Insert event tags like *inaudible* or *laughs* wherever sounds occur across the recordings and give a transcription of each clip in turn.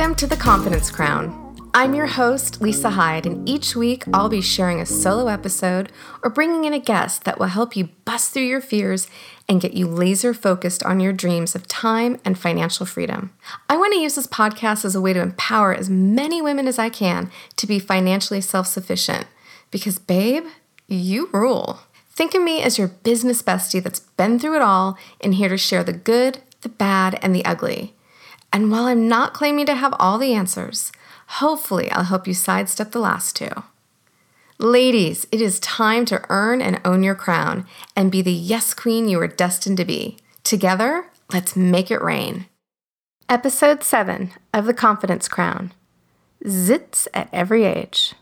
Welcome to the Confidence Crown. I'm your host, Lisa Hyde, and each week I'll be sharing a solo episode or bringing in a guest that will help you bust through your fears and get you laser focused on your dreams of time and financial freedom. I want to use this podcast as a way to empower as many women as I can to be financially self sufficient because, babe, you rule. Think of me as your business bestie that's been through it all and here to share the good, the bad, and the ugly. And while I'm not claiming to have all the answers, hopefully I'll help you sidestep the last two. Ladies, it is time to earn and own your crown and be the yes queen you are destined to be. Together, let's make it rain. Episode 7 of The Confidence Crown Zits at Every Age.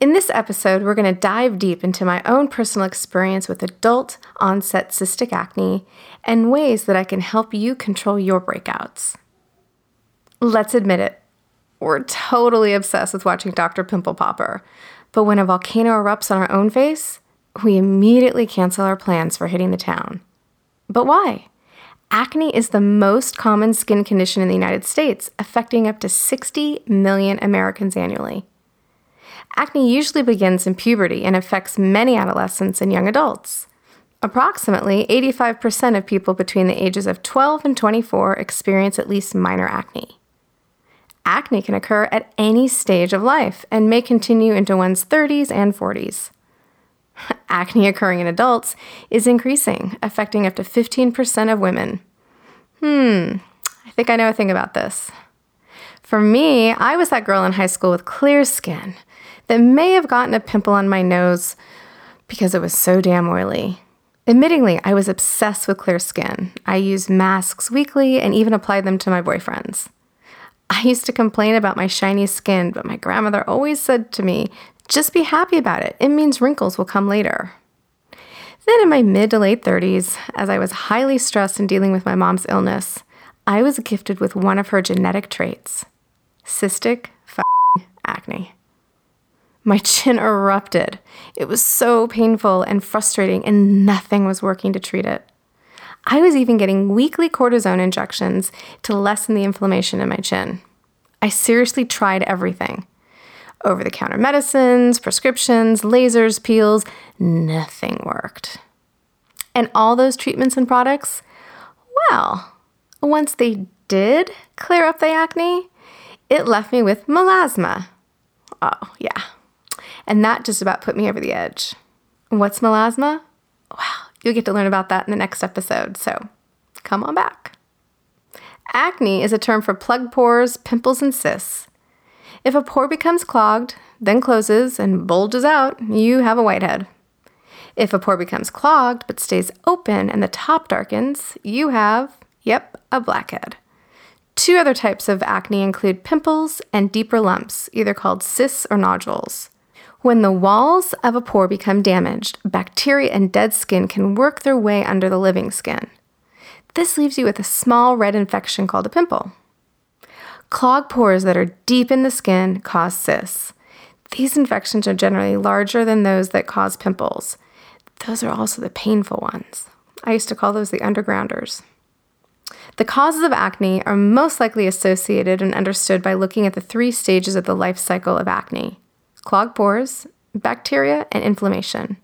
In this episode, we're going to dive deep into my own personal experience with adult onset cystic acne and ways that I can help you control your breakouts. Let's admit it, we're totally obsessed with watching Dr. Pimple Popper, but when a volcano erupts on our own face, we immediately cancel our plans for hitting the town. But why? Acne is the most common skin condition in the United States, affecting up to 60 million Americans annually. Acne usually begins in puberty and affects many adolescents and young adults. Approximately 85% of people between the ages of 12 and 24 experience at least minor acne. Acne can occur at any stage of life and may continue into one's 30s and 40s. *laughs* Acne occurring in adults is increasing, affecting up to 15% of women. Hmm, I think I know a thing about this. For me, I was that girl in high school with clear skin that may have gotten a pimple on my nose because it was so damn oily. Admittingly, I was obsessed with clear skin. I used masks weekly and even applied them to my boyfriends. I used to complain about my shiny skin, but my grandmother always said to me, just be happy about it. It means wrinkles will come later. Then, in my mid to late 30s, as I was highly stressed in dealing with my mom's illness, I was gifted with one of her genetic traits cystic acne. My chin *laughs* erupted. It was so painful and frustrating, and nothing was working to treat it. I was even getting weekly cortisone injections to lessen the inflammation in my chin. I seriously tried everything over the counter medicines, prescriptions, lasers, peels, nothing worked. And all those treatments and products, well, once they did clear up the acne, it left me with melasma. Oh, yeah, and that just about put me over the edge. What's melasma? Well, you'll get to learn about that in the next episode, so come on back. Acne is a term for plug pores, pimples, and cysts. If a pore becomes clogged, then closes and bulges out, you have a whitehead. If a pore becomes clogged but stays open and the top darkens, you have, yep, a blackhead. Two other types of acne include pimples and deeper lumps, either called cysts or nodules. When the walls of a pore become damaged, bacteria and dead skin can work their way under the living skin. This leaves you with a small red infection called a pimple. Clogged pores that are deep in the skin cause cysts. These infections are generally larger than those that cause pimples. Those are also the painful ones. I used to call those the undergrounders. The causes of acne are most likely associated and understood by looking at the three stages of the life cycle of acne clogged pores, bacteria, and inflammation.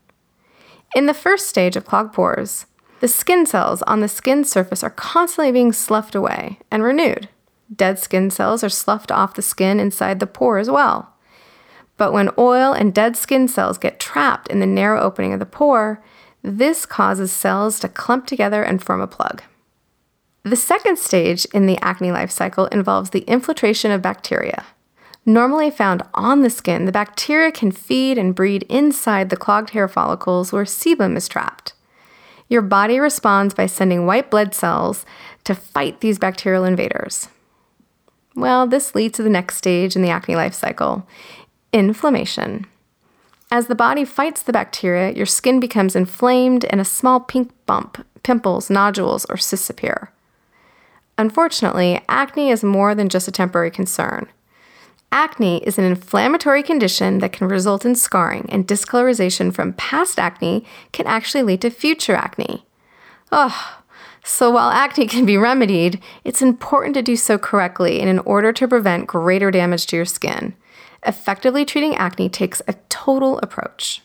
In the first stage of clogged pores, the skin cells on the skin surface are constantly being sloughed away and renewed. Dead skin cells are sloughed off the skin inside the pore as well. But when oil and dead skin cells get trapped in the narrow opening of the pore, this causes cells to clump together and form a plug. The second stage in the acne life cycle involves the infiltration of bacteria. Normally found on the skin, the bacteria can feed and breed inside the clogged hair follicles where sebum is trapped. Your body responds by sending white blood cells to fight these bacterial invaders. Well, this leads to the next stage in the acne life cycle inflammation. As the body fights the bacteria, your skin becomes inflamed and a small pink bump, pimples, nodules, or cysts appear. Unfortunately, acne is more than just a temporary concern. Acne is an inflammatory condition that can result in scarring, and discolorization from past acne can actually lead to future acne. Oh, So while acne can be remedied, it's important to do so correctly and in order to prevent greater damage to your skin. Effectively treating acne takes a total approach.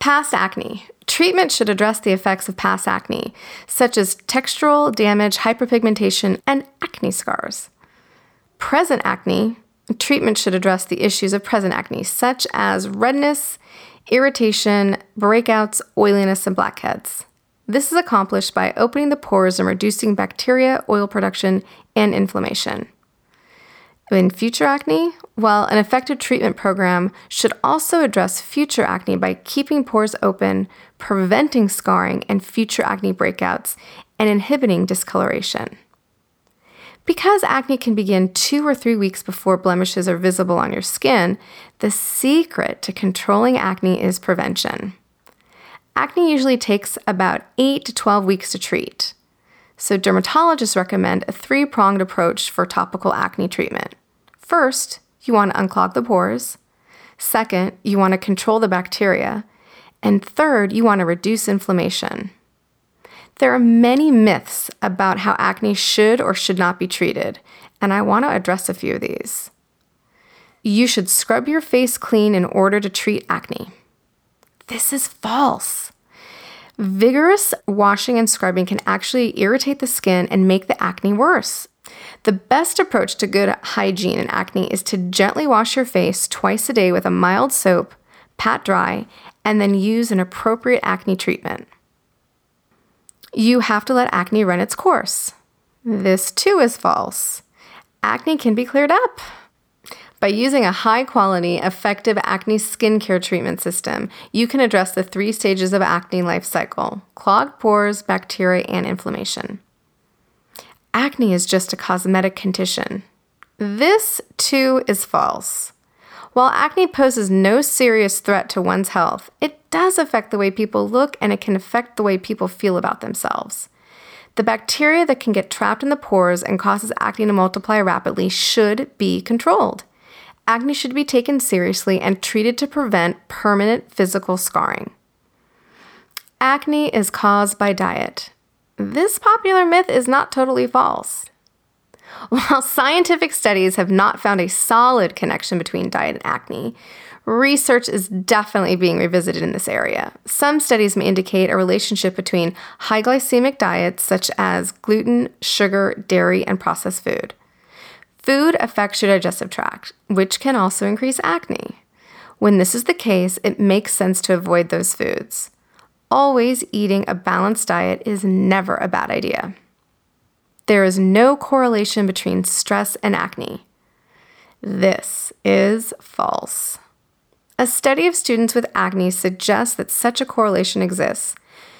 Past acne. Treatment should address the effects of past acne, such as textural damage, hyperpigmentation, and acne scars. Present acne. Treatment should address the issues of present acne, such as redness, irritation, breakouts, oiliness, and blackheads. This is accomplished by opening the pores and reducing bacteria, oil production, and inflammation. In future acne, well, an effective treatment program should also address future acne by keeping pores open, preventing scarring and future acne breakouts, and inhibiting discoloration. Because acne can begin two or three weeks before blemishes are visible on your skin, the secret to controlling acne is prevention. Acne usually takes about 8 to 12 weeks to treat. So, dermatologists recommend a three pronged approach for topical acne treatment. First, you want to unclog the pores. Second, you want to control the bacteria. And third, you want to reduce inflammation. There are many myths about how acne should or should not be treated, and I want to address a few of these. You should scrub your face clean in order to treat acne. This is false. Vigorous washing and scrubbing can actually irritate the skin and make the acne worse. The best approach to good hygiene in acne is to gently wash your face twice a day with a mild soap, pat dry, and then use an appropriate acne treatment. You have to let acne run its course. This too is false. Acne can be cleared up. By using a high quality, effective acne skincare treatment system, you can address the three stages of acne life cycle clogged pores, bacteria, and inflammation. Acne is just a cosmetic condition. This, too, is false. While acne poses no serious threat to one's health, it does affect the way people look and it can affect the way people feel about themselves. The bacteria that can get trapped in the pores and causes acne to multiply rapidly should be controlled acne should be taken seriously and treated to prevent permanent physical scarring. Acne is caused by diet. This popular myth is not totally false. While scientific studies have not found a solid connection between diet and acne, research is definitely being revisited in this area. Some studies may indicate a relationship between high glycemic diets such as gluten, sugar, dairy, and processed food. Food affects your digestive tract, which can also increase acne. When this is the case, it makes sense to avoid those foods. Always eating a balanced diet is never a bad idea. There is no correlation between stress and acne. This is false. A study of students with acne suggests that such a correlation exists.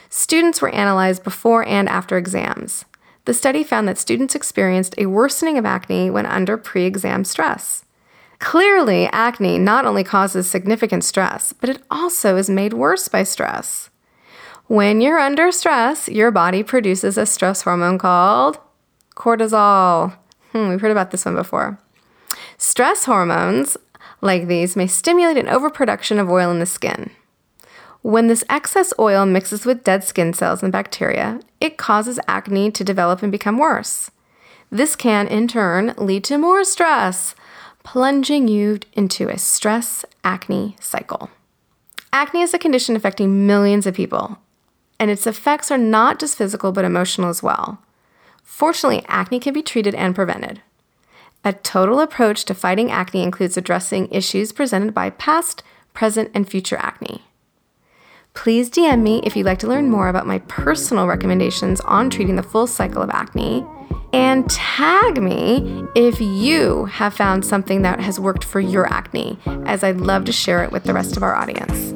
Students were analyzed before and after exams the study found that students experienced a worsening of acne when under pre exam stress. Clearly, acne not only causes significant stress, but it also is made worse by stress. When you're under stress, your body produces a stress hormone called cortisol. Hmm, we've heard about this one before. Stress hormones, like these, may stimulate an overproduction of oil in the skin. When this excess oil mixes with dead skin cells and bacteria, it causes acne to develop and become worse. This can, in turn, lead to more stress, plunging you into a stress acne cycle. Acne is a condition affecting millions of people, and its effects are not just physical but emotional as well. Fortunately, acne can be treated and prevented. A total approach to fighting acne includes addressing issues presented by past, present, and future acne. Please DM me if you'd like to learn more about my personal recommendations on treating the full cycle of acne. And tag me if you have found something that has worked for your acne, as I'd love to share it with the rest of our audience.